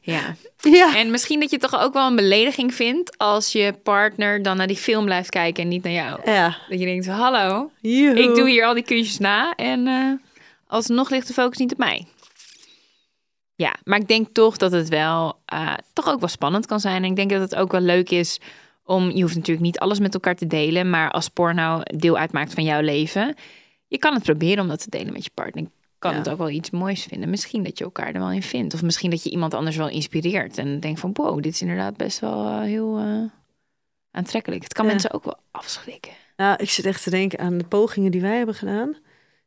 Ja, Ja. en misschien dat je toch ook wel een belediging vindt als je partner dan naar die film blijft kijken en niet naar jou. Ja. Dat je denkt, hallo, Joehoe. ik doe hier al die kunstjes na en eh, alsnog ligt de focus niet op mij. Ja, maar ik denk toch dat het wel eh, toch ook wel spannend kan zijn. En ik denk dat het ook wel leuk is om, je hoeft natuurlijk niet alles met elkaar te delen, maar als porno deel uitmaakt van jouw leven, je kan het proberen om dat te delen met je partner. Ik kan Ja. het ook wel iets moois vinden. Misschien dat je elkaar er wel in vindt. Of misschien dat je iemand anders wel inspireert en denkt van, wow, dit is inderdaad best wel eh, heel eh, aantrekkelijk. Het kan Ja. mensen ook wel afschrikken. Nou, ik zit echt te denken aan de pogingen die wij hebben gedaan.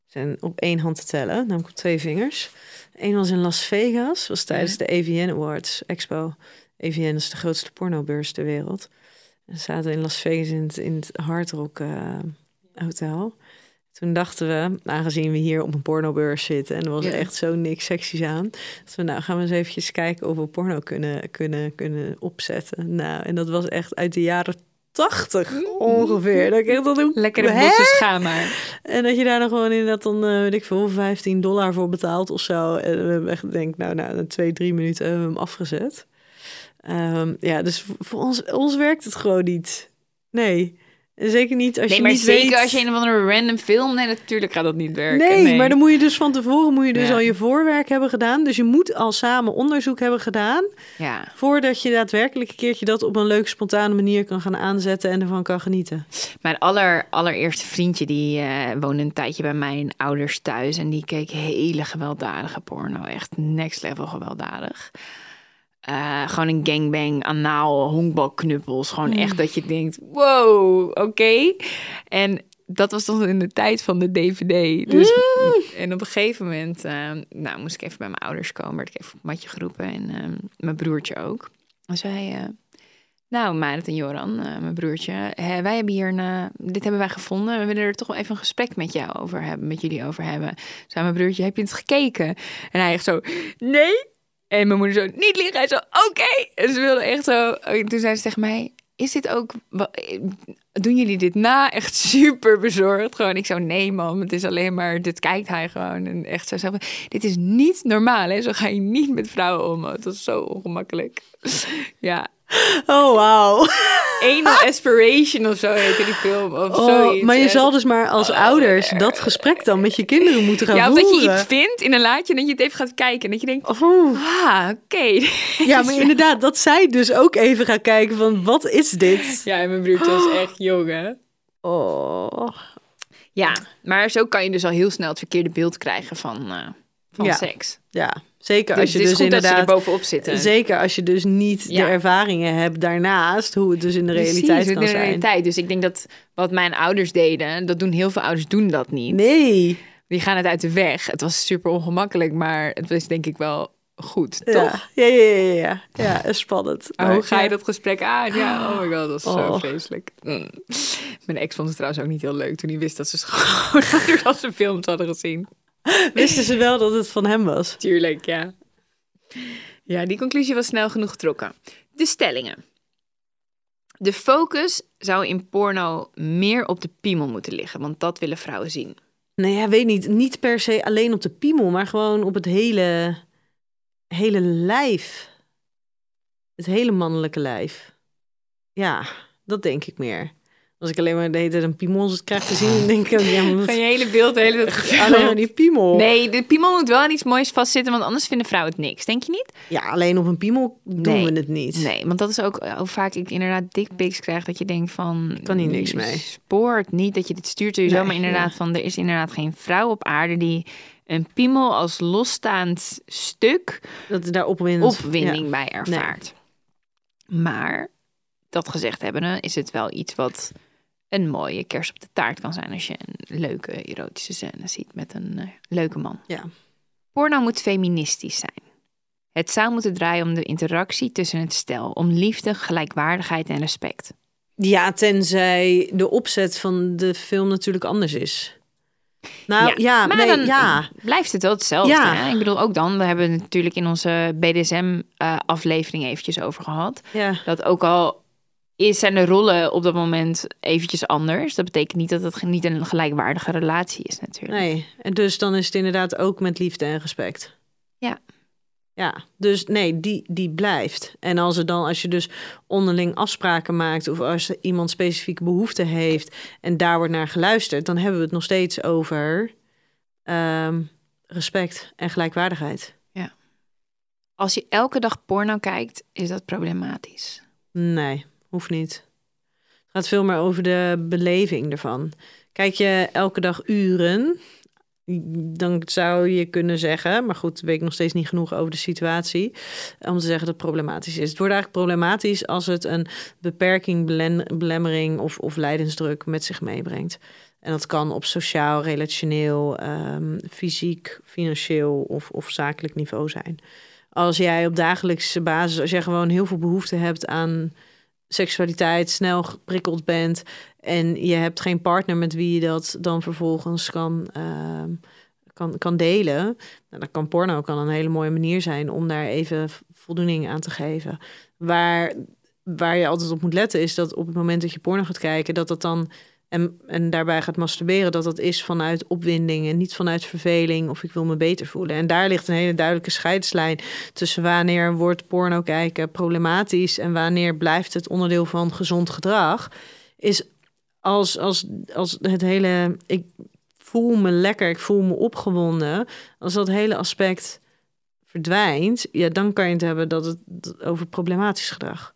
Zijn op één hand te tellen, namelijk op twee vingers. Eén was in Las Vegas, was tijdens de AVN Awards Expo. AVN is de grootste pornobeurs ter wereld. En zaten we in Las Vegas in het, in het Hard Rock eh, Hotel. Toen dachten we, aangezien we hier op een pornobeurs zitten... en er was Ja. echt zo niks seksies aan... dat we nou gaan we eens eventjes kijken of we porno kunnen, kunnen, kunnen opzetten. Nou, en dat was echt uit de jaren tachtig ongeveer. Dat ik echt dat Lekkere Hè? bossen schaam maar. En dat je daar dan gewoon inderdaad dan, eh, weet ik veel, 15 dollar voor betaalt of zo. En we hebben echt, denk nou, nou, na twee, drie minuten hebben we hem afgezet. Ehm, ja, dus voor- ons, ons werkt het gewoon niet. Nee, zeker niet als Nee, je maar niet zeker weet... als je een of andere random film... Nee, natuurlijk gaat dat niet werken. Nee, maar dan moet je dus van tevoren moet je dus Ja. al je voorwerk hebben gedaan. Dus je moet al samen onderzoek hebben gedaan... Ja. voordat je daadwerkelijk een keertje dat op een leuke, spontane manier kan gaan aanzetten... en ervan kan genieten. Mijn aller, allereerste vriendje die eh, woonde een tijdje bij mijn ouders thuis. En die keek hele gewelddadige porno. Echt next level gewelddadig. Eh, gewoon een gangbang, anaal, honkbalknuppels. Gewoon echt dat je denkt, wow, oké. En dat was toch in de tijd van de DVD. Dus, En op een gegeven moment eh, nou, moest ik even bij mijn ouders komen. Werd ik even op het matje geroepen. En eh, mijn broertje ook. En zei... nou, Marit en Joran, mijn broertje, hè, wij hebben hier een, dit hebben wij gevonden. We willen er toch wel even een gesprek met jou over hebben, met jullie over hebben. Zei mijn broertje, heb je het gekeken? En hij echt zo, nee. En mijn moeder zo, niet liegen. Hij zo, oké. En ze wilde echt zo. En toen zei ze tegen mij, is dit ook, doen jullie dit na? Echt super bezorgd. Gewoon, ik zo, nee man, het is alleen maar, dit kijkt hij gewoon. En echt zo, van, dit is niet normaal hè. Zo ga je niet met vrouwen om. Het was zo ongemakkelijk. ja, Oh, wauw. Anal Aspiration of zo heette die film. Of Oh, zoiets. maar je En- zal dus maar als ouders dat gesprek dan met je kinderen moeten gaan Ja, voeren. dat je iets vindt in een laadje en dat je het even gaat kijken. En dat je denkt, Oh. ah, oké. Ja, maar inderdaad, dat zij dus ook even gaan kijken van wat is dit? Ja, en mijn broertje was echt jong, hè? Oh. Ja, maar zo kan je dus al heel snel het verkeerde beeld krijgen van, eh, van Ja. seks. Ja, zeker Dus als je is dus goed dat ze er inderdaad... bovenop zitten. Zeker als je dus niet Ja. de ervaringen hebt daarnaast, hoe het dus in de Precies, realiteit in kan de zijn. realiteit. Dus ik denk dat wat mijn ouders deden, dat doen heel veel ouders doen dat niet. Nee. Die gaan het uit de weg. Het was super ongemakkelijk, maar het was denk ik wel goed, Ja. toch? Ja, ja, ja, ja. Ja, is spannend. Maar Maar hoe ga je dat gesprek aan? Ja, oh my god, dat was zo Oh. vreselijk. Mm. Mijn ex vond het trouwens ook niet heel leuk toen hij wist dat ze gewoon als ze films hadden gezien. Wisten ze wel dat het van hem was? Tuurlijk, ja. Ja, die conclusie was snel genoeg getrokken. De stellingen. De focus zou in porno meer op de piemel moeten liggen, want dat willen vrouwen zien. Nee, ja, weet niet. Niet per se alleen op de piemel, maar gewoon op het hele, hele lijf. Het hele mannelijke lijf. Ja, dat denk ik meer. Als ik alleen maar de hele tijd een piemel krijg te zien, dan denk ik ja, maar Van je hele beeld, de hele tijd alleen maar die piemel. Nee, de piemel moet wel aan iets moois vastzitten, want anders vinden vrouwen het niks. Denk je niet? Ja, alleen op een piemel doen Nee. we het niet. Nee, want dat is ook hoe vaak ik inderdaad dickpics krijg dat je denkt van... Kan hier niks mee. Spoort niet dat je dit stuurt sowieso, Nee, maar inderdaad ja. van er is inderdaad geen vrouw op aarde die een piemel als losstaand stuk Dat daar opwinding Ja. bij ervaart. Maar dat gezegd hebbende is het wel iets wat een mooie kers op de taart kan zijn als je een leuke erotische scène ziet met een eh, leuke man. Ja. Porno moet feministisch zijn. Het zou moeten draaien om de interactie tussen het stel, om liefde, gelijkwaardigheid en respect. Ja, tenzij de opzet van de film natuurlijk anders is. Nou ja, maar nee, dan ja. blijft het wel hetzelfde. Ja. Hè? Ik bedoel, ook dan, we hebben het natuurlijk in onze BDSM-aflevering eventjes over gehad. ja. Dat ook al is, zijn de rollen op dat moment eventjes anders. Dat betekent niet dat het niet een gelijkwaardige relatie is natuurlijk. Nee, en dus dan is het inderdaad ook met liefde en respect. Ja. Ja, dus nee, die, die blijft. En als, er dan, als je dus onderling afspraken maakt... of als iemand specifieke behoefte heeft... en daar wordt naar geluisterd... dan hebben we het nog steeds over ehm, respect en gelijkwaardigheid. Ja. Als je elke dag porno kijkt, is dat problematisch. Nee, hoeft niet. Het gaat veel meer over de beleving ervan. Kijk je elke dag uren, dan zou je kunnen zeggen, maar goed, weet ik nog steeds niet genoeg over de situatie, om te zeggen dat het problematisch is. Het wordt eigenlijk problematisch als het een beperking, belemmering of, of lijdensdruk met zich meebrengt. En dat kan op sociaal, relationeel, ehm, fysiek, financieel of, of zakelijk niveau zijn. Als jij op dagelijkse basis, als jij gewoon heel veel behoefte hebt aan seksualiteit, snel geprikkeld bent en je hebt geen partner met wie je dat dan vervolgens kan, ehm, kan, kan delen, nou, dan kan porno kan een hele mooie manier zijn om daar even voldoening aan te geven. Waar, waar je altijd op moet letten is dat op het moment dat je porno gaat kijken, dat dat dan en, en daarbij gaat masturberen, dat dat is vanuit opwinding en niet vanuit verveling of ik wil me beter voelen. En daar ligt een hele duidelijke scheidslijn tussen wanneer wordt porno kijken problematisch en wanneer blijft het onderdeel van gezond gedrag. Is als, als, als het hele, ik voel me lekker, ik voel me opgewonden, als dat hele aspect verdwijnt, ja, dan kan je het hebben dat het over problematisch gedrag.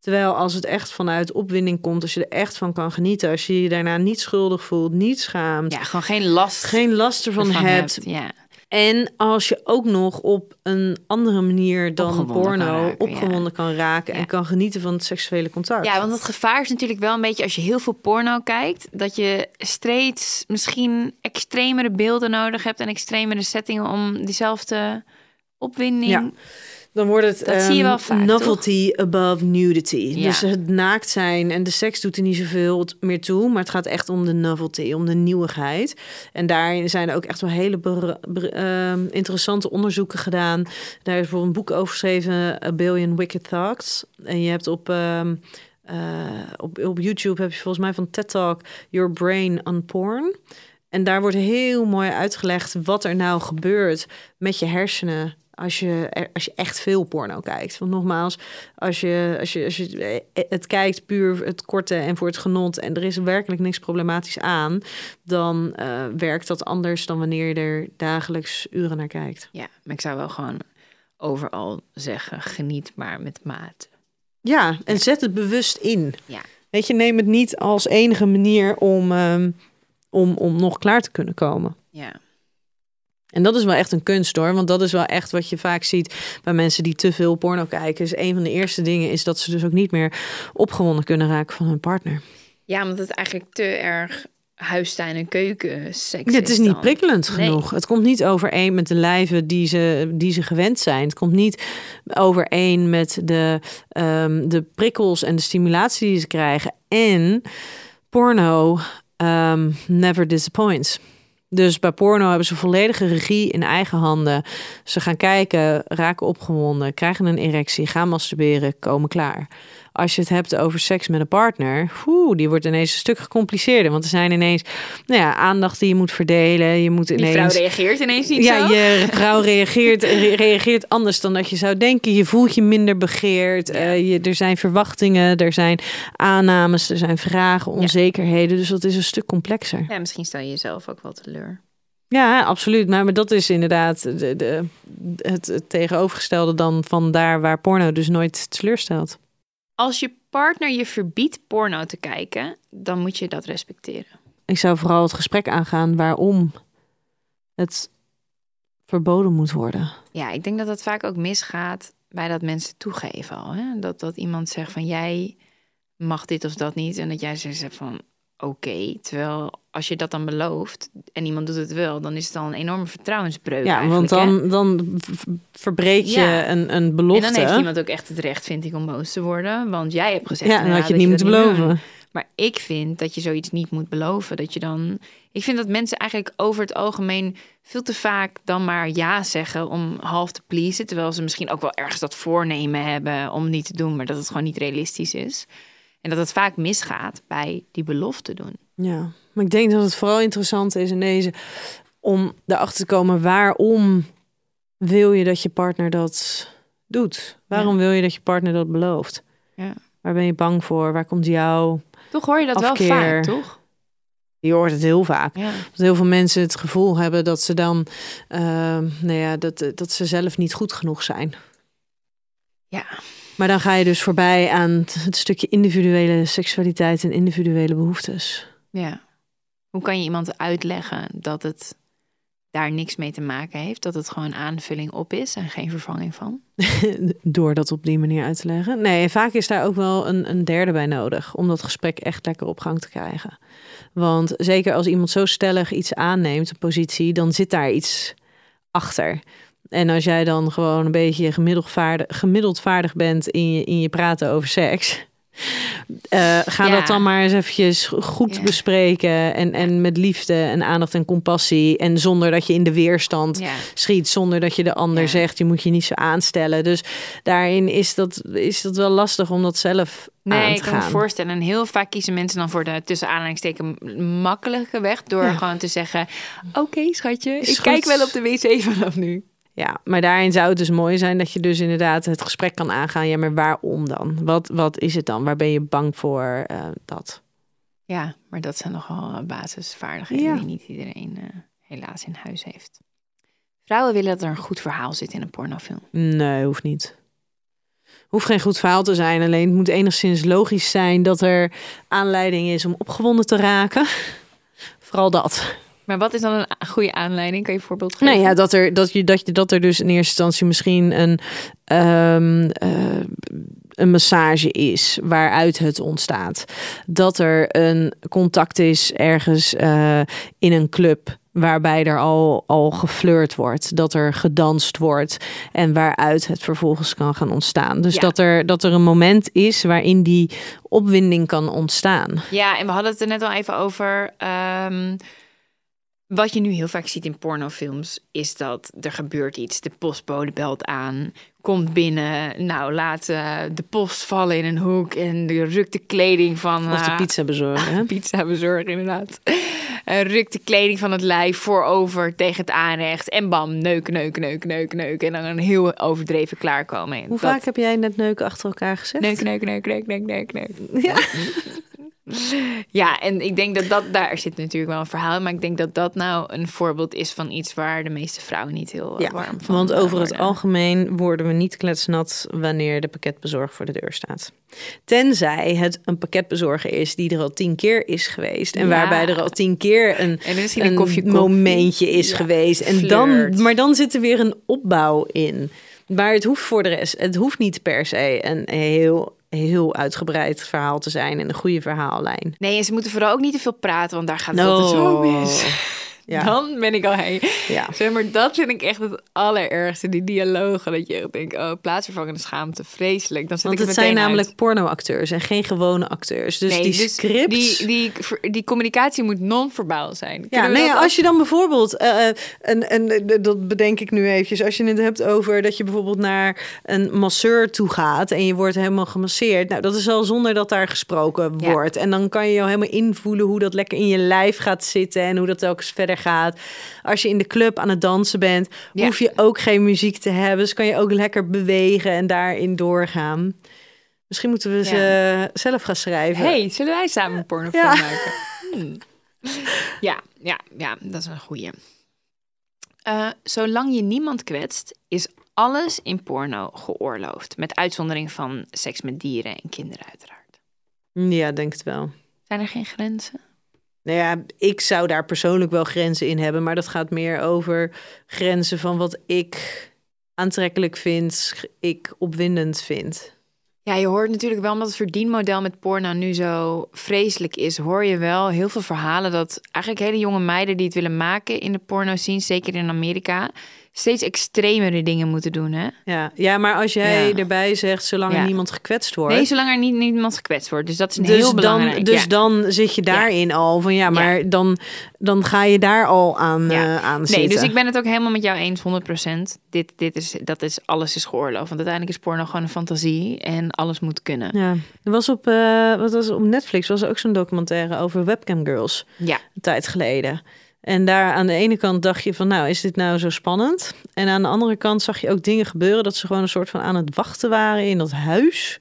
Terwijl als het echt vanuit opwinding komt, als je er echt van kan genieten, als je je daarna niet schuldig voelt, niet schaamt, Ja, gewoon geen last geen last ervan ervan hebt. Ja. En als je ook nog op een andere manier dan Opgewonden porno kan raken, opgewonden kan raken Ja. en kan genieten van het seksuele contact. ja, want het gevaar is natuurlijk wel een beetje als je heel veel porno kijkt, dat je steeds misschien extremere beelden nodig hebt en extremere settingen om diezelfde opwinding. Ja. Dan wordt het Dat zie je wel ehm, vaak, novelty above nudity. Ja. Dus het naakt zijn en de seks doet er niet zoveel meer toe, maar het gaat echt om de novelty, om de nieuwigheid. En daarin zijn er ook echt wel hele ehm, interessante onderzoeken gedaan. Daar is bijvoorbeeld een boek over geschreven, A Billion Wicked Thoughts. En je hebt op ehm, eh, op, op YouTube heb je volgens mij van TED Talk Your Brain on Porn. En daar wordt heel mooi uitgelegd wat er nou gebeurt met je hersenen als je, als je echt veel porno kijkt. Want nogmaals, als je, als, je, als je het kijkt puur het korte en voor het genot... en er is werkelijk niks problematisch aan... dan eh, werkt dat anders dan wanneer je er dagelijks uren naar kijkt. Ja, maar ik zou wel gewoon overal zeggen, geniet maar met maat. Ja, en zet het bewust in. Ja. Weet je, neem het niet als enige manier om, ehm, om, om nog klaar te kunnen komen. Ja. En dat is wel echt een kunst hoor. Want dat is wel echt wat je vaak ziet bij mensen die te veel porno kijken. Dus een van de eerste dingen is dat ze dus ook niet meer opgewonden kunnen raken van hun partner. ja, omdat het eigenlijk te erg huistuin- en keuken seks het is niet dan. prikkelend Nee. genoeg. Het komt niet overeen met de lijven die ze, die ze gewend zijn. Het komt niet overeen met de, ehm, de prikkels en de stimulatie die ze krijgen. En porno ehm, never disappoints. Dus bij porno hebben ze volledige regie in eigen handen. Ze gaan kijken, raken opgewonden, krijgen een erectie, gaan masturberen, komen klaar. Als je het hebt over seks met een partner, oeh, die wordt ineens een stuk gecompliceerder. Want er zijn ineens nou ja, aandacht die je moet verdelen. Je moet Die ineens. vrouw reageert ineens niet ja, zo. je vrouw reageert, re- reageert anders dan dat je zou denken. Je voelt je minder begeerd. Eh, je, er zijn verwachtingen, er zijn aannames, er zijn vragen, onzekerheden. Dus dat is een stuk complexer. Ja, misschien stel je jezelf ook wel teleur. Ja, absoluut. Maar, maar dat is inderdaad de, de, het, het tegenovergestelde dan van daar waar porno dus nooit teleurstelt. Als je partner je verbiedt porno te kijken, dan moet je dat respecteren. Ik zou vooral het gesprek aangaan waarom het verboden moet worden. Ja, ik denk dat dat vaak ook misgaat bij dat mensen toegeven al. Hè? Dat, dat iemand zegt van jij mag dit of dat niet. En dat jij zegt van oké. Terwijl als je dat dan belooft en iemand doet het wel, dan is het al een enorme vertrouwensbreuk. Ja, want hè? dan, dan verbreek je Ja. een, een En belofte. dan heeft iemand ook echt het recht, vind ik, om boos te worden. Want jij hebt gezegd. ja, had je het niet moeten beloven. doen. Maar ik vind dat je zoiets niet moet beloven. Dat je dan. Ik vind dat mensen eigenlijk over het algemeen veel te vaak dan maar ja zeggen om half te pleasen. Terwijl ze misschien ook wel ergens dat voornemen hebben om niet te doen, maar dat het gewoon niet realistisch is. En dat het vaak misgaat bij die belofte doen. Ja, maar ik denk dat het vooral interessant is in deze om erachter te komen waarom wil je dat je partner dat doet? Waarom wil je dat je partner dat belooft? Ja. Waar ben je bang voor? Waar komt jouw... Toch hoor je dat wel vaak, toch? Je hoort het heel vaak. Ja. Dat heel veel mensen het gevoel hebben dat ze dan, ehm, nou ja, dat, dat ze zelf niet goed genoeg zijn. Ja, Maar dan ga je dus voorbij aan het, het stukje individuele seksualiteit en individuele behoeftes. Ja. Hoe kan je iemand uitleggen dat het daar niks mee te maken heeft? Dat het gewoon aanvulling op is en geen vervanging van? Door dat op die manier uit te leggen. Nee, vaak is daar ook wel een, een derde bij nodig om dat gesprek echt lekker op gang te krijgen. Want zeker als iemand zo stellig iets aanneemt, een positie, dan zit daar iets achter. En als jij dan gewoon een beetje gemiddeld vaardig, gemiddeld vaardig bent in je, in je praten over seks. Eh, ga Ja. dat dan maar eens eventjes goed Ja. bespreken. En, en met liefde en aandacht en compassie. En zonder dat je in de weerstand Ja. schiet zonder dat je de ander zegt, je moet je niet zo aanstellen. Dus daarin is dat, is dat wel lastig om dat zelf Nee, aan ik te kan me gaan. voorstellen. En heel vaak kiezen mensen dan voor de tussen aanhalingstekens makkelijke weg. Door gewoon te zeggen: Oké, schatje, Is ik goed. kijk wel op de wc vanaf nu. Ja, maar daarin zou het dus mooi zijn dat je dus inderdaad het gesprek kan aangaan. Ja, maar waarom dan? Wat, wat is het dan? Waar ben je bang voor eh, dat? Ja, maar dat zijn nogal eh, basisvaardigheden Ja. die niet iedereen eh, helaas in huis heeft. Vrouwen willen dat er een goed verhaal zit in een pornofilm. Nee, hoeft niet. Hoeft geen goed verhaal te zijn. Alleen het moet enigszins logisch zijn dat er aanleiding is om opgewonden te raken. Vooral dat. Maar wat is dan een goede aanleiding? Kan je een voorbeeld geven? Nee, ja, dat er, dat, je, dat, je, dat er dus in eerste instantie misschien een, ehm, eh, een massage is waaruit het ontstaat. Dat er een contact is ergens eh, in een club waarbij er al, al geflirt wordt. Dat er gedanst wordt en waaruit het vervolgens kan gaan ontstaan. Dus Ja. dat, er, dat er een moment is waarin die opwinding kan ontstaan. Ja, en we hadden het er net al even over. ehm, wat je nu heel vaak ziet in pornofilms is dat er gebeurt iets. De postbode belt aan, komt binnen. Nou, laat eh, de post vallen in een hoek en de rukt de kleding van... Of de eh, pizza bezorgen. hè? pizza bezorgen, inderdaad. Eh, rukt de kleding van het lijf voorover tegen het aanrecht. En bam, neuken, neuken, neuken, neuken, neuken. En dan een heel overdreven klaarkomen. Hoe Dat- vaak heb jij net neuken achter elkaar gezegd? Neuken, neuken, neuken, neuken, neuken, neuken, neuken. Ja. Ja, en ik denk dat dat, daar zit natuurlijk wel een verhaal. Maar ik denk dat dat nou een voorbeeld is van iets waar de meeste vrouwen niet heel eh, Ja, warm van want over het algemeen worden we niet kletsnat wanneer de pakketbezorger voor de deur staat. Tenzij het een pakketbezorger is die er al tien keer is geweest. En Ja. waarbij er al tien keer een, En een een koffie momentje is Ja, geweest. En flirt. dan, maar dan zit er weer een opbouw in. Maar het hoeft voor de rest, het hoeft niet per se een heel, heel uitgebreid verhaal te zijn en een goede verhaallijn. Nee, en ze moeten vooral ook niet te veel praten, want daar gaat het altijd zo mis. Ja. Dan ben ik al heen. Ja. Zeg maar, dat vind ik echt het allerergste. Die dialogen, dat je echt denkt, oh, plaatsvervangende schaamte, vreselijk. Dan zet Want ik het het zijn namelijk uit. pornoacteurs en geen gewone acteurs. Dus Nee, die dus scripts... Die, die, die communicatie moet non-verbaal zijn. Ja, nee, dat als je dan bijvoorbeeld, eh, en, en dat bedenk ik nu eventjes, als je het hebt over dat je bijvoorbeeld naar een masseur toe gaat en je wordt helemaal gemasseerd, nou dat is al zonder dat daar gesproken Ja. wordt. En dan kan je jou helemaal invoelen hoe dat lekker in je lijf gaat zitten en hoe dat telkens verder gaat. Als je in de club aan het dansen bent, Ja. hoef je ook geen muziek te hebben, dus kan je ook lekker bewegen en daarin doorgaan. Misschien moeten we ze zelf gaan schrijven. hey, zullen wij samen een pornofilm Ja. maken? Hmm. Ja, ja, ja, dat is een goeie. Eh, zolang je niemand kwetst, is alles in porno geoorloofd. Met uitzondering van seks met dieren en kinderen uiteraard. Ja, denk het wel. Zijn er geen grenzen? Nou ja, ik zou daar persoonlijk wel grenzen in hebben, maar dat gaat meer over grenzen van wat ik aantrekkelijk vind, ik opwindend vind. Ja, je hoort natuurlijk wel, omdat het verdienmodel met porno nu zo vreselijk is, hoor je wel heel veel verhalen dat eigenlijk hele jonge meiden die het willen maken in de porno zien, zeker in Amerika, steeds extremere dingen moeten doen, hè? Ja, ja maar als jij Ja. erbij zegt, zolang Ja. er niemand gekwetst wordt. Nee, zolang er niet niemand gekwetst wordt. Dus dat is een dus heel dan, belangrijk. dus ja. dan zit je daarin al van ja, maar Dan, dan ga je daar al aan, eh, aan Nee, zitten. dus ik ben het ook helemaal met jou eens, 100%. Dit, dit is, dat is, alles is geoorloofd. Want uiteindelijk is porno gewoon een fantasie en alles moet kunnen. Ja, er was op, eh, wat was op Netflix was er ook zo'n documentaire over webcam girls. Ja, een tijd geleden. En daar aan de ene kant dacht je van, nou, is dit nou zo spannend? En aan de andere kant zag je ook dingen gebeuren dat ze gewoon een soort van aan het wachten waren in dat huis.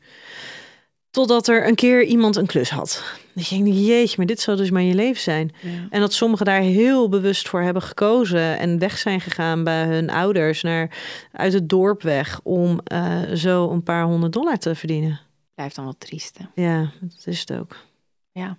Totdat er een keer iemand een klus had. Dat je denkt, jeetje, maar dit zou dus maar je leven zijn. En dat sommigen daar heel bewust voor hebben gekozen en weg zijn gegaan bij hun ouders naar uit het dorp weg om eh, zo een paar honderd dollar te verdienen. Blijft dan wat triest. hè? Ja, dat is het ook. Ja, dat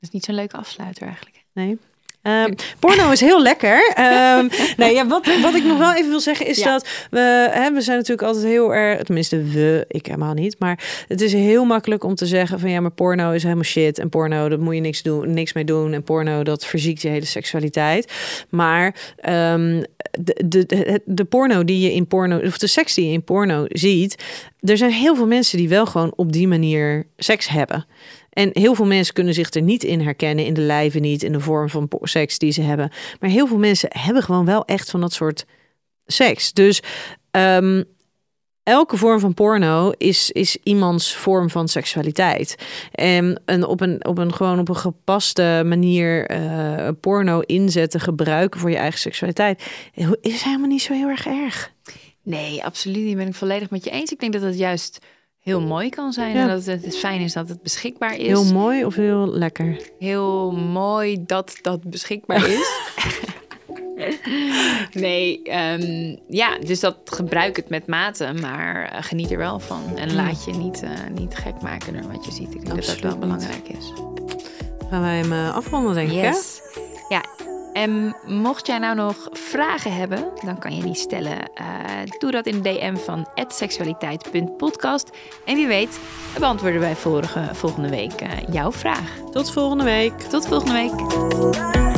is niet zo'n leuke afsluiter eigenlijk. Nee. Ehm, porno is heel lekker. Ehm, nee, ja, wat, wat ik nog wel even wil zeggen is Ja. dat we, hè, we zijn natuurlijk altijd heel erg, tenminste we, ik helemaal niet, maar het is heel makkelijk om te zeggen van ja, maar porno is helemaal shit en porno, dat moet je niks, doen, niks mee doen en porno, dat verziekt je hele seksualiteit. Maar ehm, de, de, de, de porno die je in porno, of de seks die je in porno ziet, er zijn heel veel mensen die wel gewoon op die manier seks hebben. En heel veel mensen kunnen zich er niet in herkennen, in de lijven niet, in de vorm van seks die ze hebben. Maar heel veel mensen hebben gewoon wel echt van dat soort seks. Dus ehm, elke vorm van porno is, is iemands vorm van seksualiteit. En, en op, een, op een gewoon op een gepaste manier eh, porno inzetten, gebruiken voor je eigen seksualiteit, is helemaal niet zo heel erg erg. Nee, absoluut niet. Ben ik volledig met je eens. Ik denk dat het juist heel mooi kan zijn. Ja. En dat het, het fijn is dat het beschikbaar is. Heel mooi of heel lekker? heel mooi dat dat beschikbaar is. nee, ehm, ja, dus dat gebruik het met mate, maar eh, geniet er wel van. En laat je niet, eh, niet gek maken door wat je ziet. Ik denk dat dat Absoluut wel belangrijk is. Gaan wij hem eh, afronden, denk ik, hè? Ja, en mocht jij nou nog vragen hebben, dan kan je die stellen. Eh, doe dat in de DM van seksualiteit.podcast. En wie weet, beantwoorden wij vorige, volgende week eh, jouw vraag. Tot volgende week. Tot volgende week.